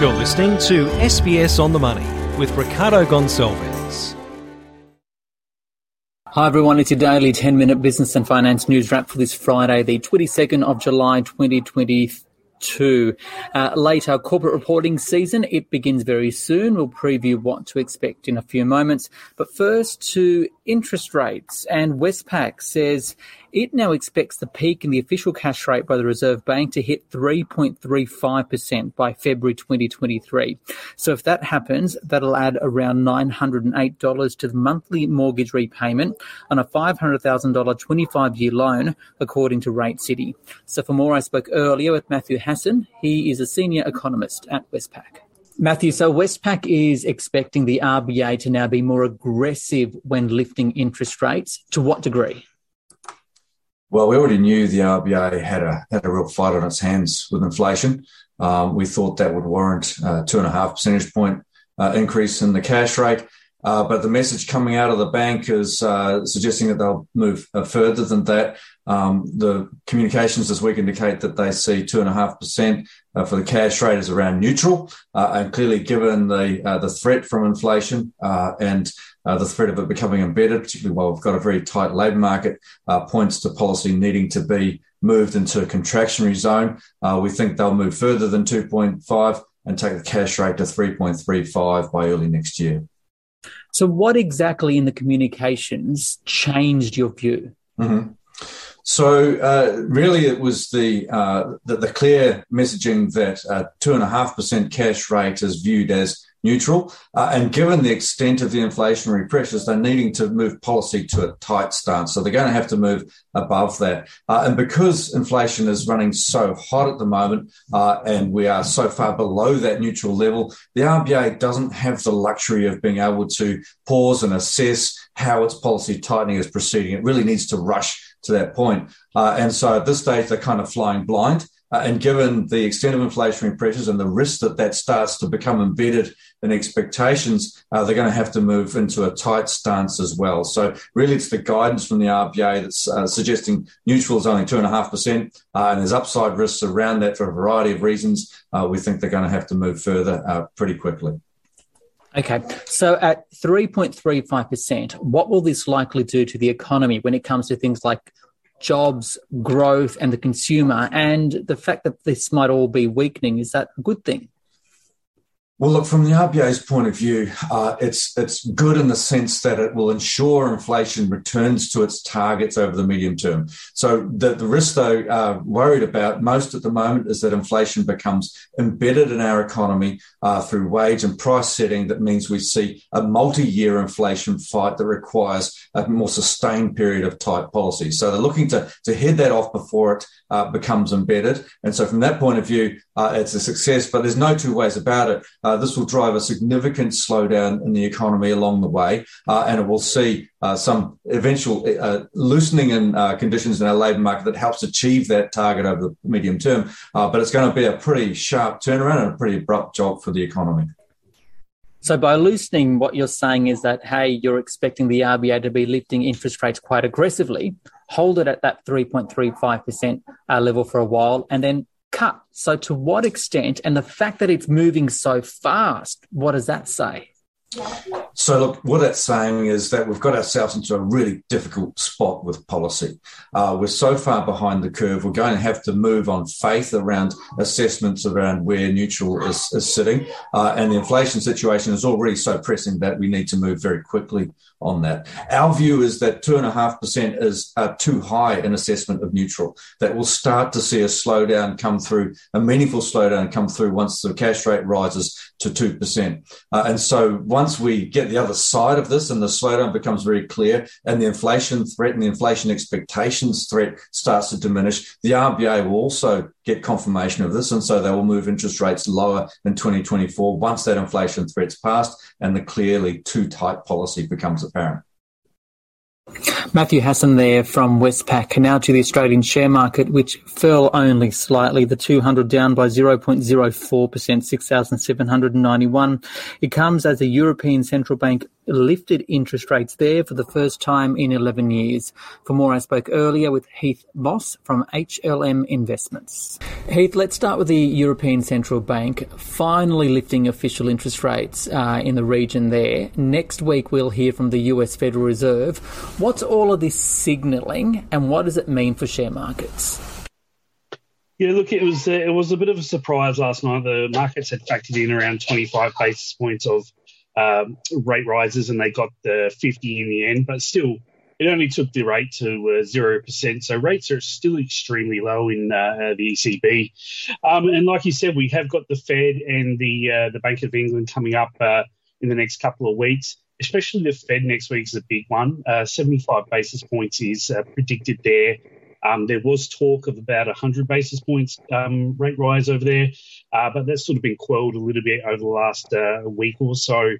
You're listening to SBS on the Money with Ricardo Gonçalves. Hi everyone, it's your daily 10 minute business and finance news wrap for this Friday, the 22nd of July 2023 to uh, later corporate reporting season. It begins very soon. We'll preview what to expect in a few moments. But first to interest rates. And Westpac says it now expects the peak in the official cash rate by the Reserve Bank to hit 3.35% by February 2023. So if that happens, that'll add around $908 to the monthly mortgage repayment on a $500,000 25 year loan, according to Rate City. So for more, I spoke earlier with Matthew Hassan. He is a senior economist at Westpac. Matthew, so Westpac is expecting the RBA to now be more aggressive when lifting interest rates. To what degree? Well, we already knew the RBA had a had a real fight on its hands with inflation. Um, we thought that would warrant a two and a half percentage point uh, increase in the cash rate. Uh, but the message coming out of the bank is uh, suggesting that they'll move uh, further than that. Um, the communications this week indicate that they see two and a half percent uh, for the cash rate is around neutral, uh, and clearly, given the the threat from inflation and the threat of it becoming embedded, particularly while we've got a very tight labour market, points to policy needing to be moved into a contractionary zone. we think they'll move further than 2.5 and take the cash rate to 3.35 by early next year. So, what exactly in the communications changed your view? Mm-hmm. So, uh, really, it was the, uh, the, the clear messaging that uh, two and a half percent cash rate is viewed as neutral. Uh, and given the extent of the inflationary pressures, they're needing to move policy to a tight stance. So they're going to have to move above that. Uh, and because inflation is running so hot at the moment uh, and we are so far below that neutral level, the RBA doesn't have the luxury of being able to pause and assess how its policy tightening is proceeding. It really needs to rush to that point. Uh, and so at this stage, they're kind of flying blind. Uh, and given the extent of inflationary pressures and the risk that that starts to become embedded in expectations, uh, they're going to have to move into a tight stance as well. So really, it's the guidance from the RBA that's uh, suggesting neutral is only two and a half percent, uh, and there's upside risks around that for a variety of reasons. Uh, we think they're going to have to move further uh, pretty quickly. Okay, so at 3.35%, what will this likely do to the economy when it comes to things like jobs, growth, and the consumer, and the fact that this might all be weakening, is that a good thing? Well, look, from the RBA's point of view, uh, it's it's good in the sense that it will ensure inflation returns to its targets over the medium term. So the, the risk, though, uh, worried about most at the moment is that inflation becomes embedded in our economy uh, through wage and price setting. That means we see a multi-year inflation fight that requires a more sustained period of tight policy. So they're looking to to head that off before it uh, becomes embedded. And so from that point of view, uh, it's a success. But there's no two ways about it uh, this will drive a significant slowdown in the economy along the way, uh, and it will see uh, some eventual uh, loosening in uh, conditions in our labour market that helps achieve that target over the medium term. Uh, but it's going to be a pretty sharp turnaround and a pretty abrupt jolt for the economy. So, by loosening, what you're saying is that, hey, you're expecting the RBA to be lifting interest rates quite aggressively, hold it at that 3.35% level for a while, and then cut. So, to what extent, and the fact that it's moving so fast, what does that say? So, look, what that's saying is that we've got ourselves into a really difficult spot with policy. Uh, we're so far behind the curve, we're going to have to move on faith around assessments around where neutral is, is sitting. Uh, and the inflation situation is already so pressing that we need to move very quickly on that. Our view is that 2.5% is uh, too high an assessment of neutral, that we'll start to see a slowdown come through, a meaningful slowdown come through once the cash rate rises to 2%. Uh, and so once we get the other side of this and the slowdown becomes very clear and the inflation threat and the inflation expectations threat starts to diminish, the RBA will also get confirmation of this. And so they will move interest rates lower in 2024 once that inflation threat's passed and the clearly too tight policy becomes apparent. Matthew Hassan there from Westpac. Now to the Australian share market, which fell only slightly. The 200 down by 0.04%, 6,791. It comes as the European Central Bank lifted interest rates there for the first time in 11 years. For more, I spoke earlier with Heath Moss from HLM Investments. Heath, let's start with the European Central Bank finally lifting official interest rates uh, in the region there. Next week, we'll hear from the US Federal Reserve. What's all of this signalling and what does it mean for share markets? Yeah, look, it was uh, it was a bit of a surprise last night. The markets had factored in around 25 basis points of um, rate rises, and they got the 50 in the end. But still, it only took the rate to uh, zero uh, percent. So rates are still extremely low in uh, the ECB. Um, and like you said, we have got the Fed and the uh, the Bank of England coming up uh, in the next couple of weeks. Especially the Fed next week is a big one. 75 basis points is predicted there. Um, there was talk of about 100 basis points um, rate rise over there, uh, but that's sort of been quelled a little bit over the last uh, week or so.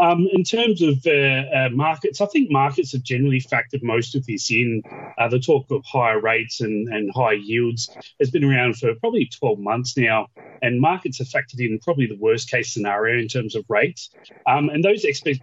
Um, in terms of uh, uh, markets, I think markets have generally factored most of this in. Uh, the talk of higher rates and, and higher yields has been around for probably 12 months now, and markets have factored in probably the worst case scenario in terms of rates. Um, and those expect,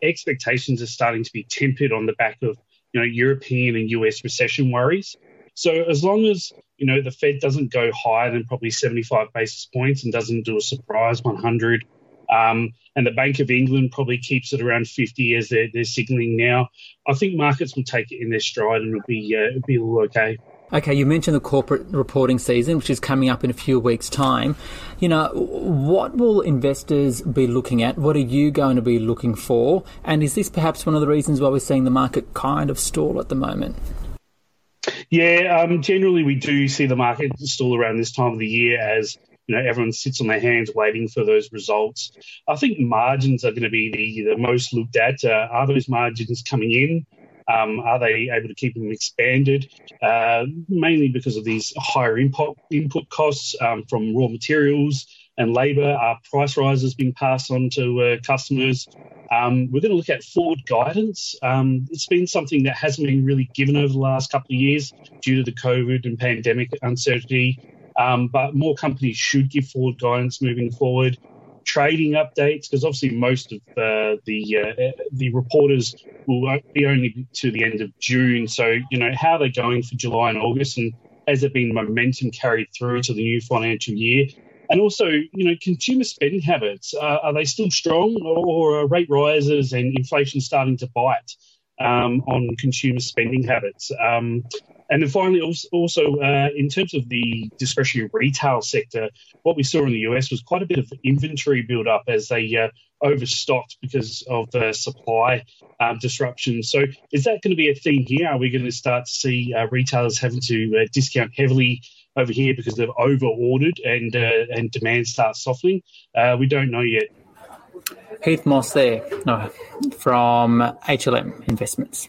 expectations are starting to be tempered on the back of you know European and US recession worries. So as long as you know the Fed doesn't go higher than probably 75 basis points and doesn't do a surprise 100, um, and the Bank of England probably keeps it around 50 as they're, they're signalling now, I think markets will take it in their stride and it'll be uh, it'll be a little okay. Okay, you mentioned the corporate reporting season, which is coming up in a few weeks' time. You know, what will investors be looking at? What are you going to be looking for? And is this perhaps one of the reasons why we're seeing the market kind of stall at the moment? Yeah, um, generally we do see the market stall around this time of the year as you know everyone sits on their hands waiting for those results. I think margins are going to be the, the most looked at. Uh, are those margins coming in? Um, are they able to keep them expanded? Uh, mainly because of these higher input input costs um, from raw materials and labour. Are price rises being passed on to uh, customers? Um, we're going to look at forward guidance. Um, it's been something that hasn't been really given over the last couple of years due to the COVID and pandemic uncertainty. Um, but more companies should give forward guidance moving forward. Trading updates, because obviously most of uh, the uh, the reporters will be only to the end of June. So you know how they're going for July and August, and has there been momentum carried through to the new financial year? And also, you know, consumer spending habits uh, are they still strong, or are rate rises and inflation starting to bite um, on consumer spending habits? Um, and then finally, also uh, in terms of the discretionary retail sector, what we saw in the US was quite a bit of inventory build up as they uh, overstocked because of the supply um, disruption. So, is that going to be a theme here? Are we going to start to see uh, retailers having to uh, discount heavily over here because they've over ordered and uh, and demand starts softening. Uh, we don't know yet. Heath Moss there no, from HLM Investments.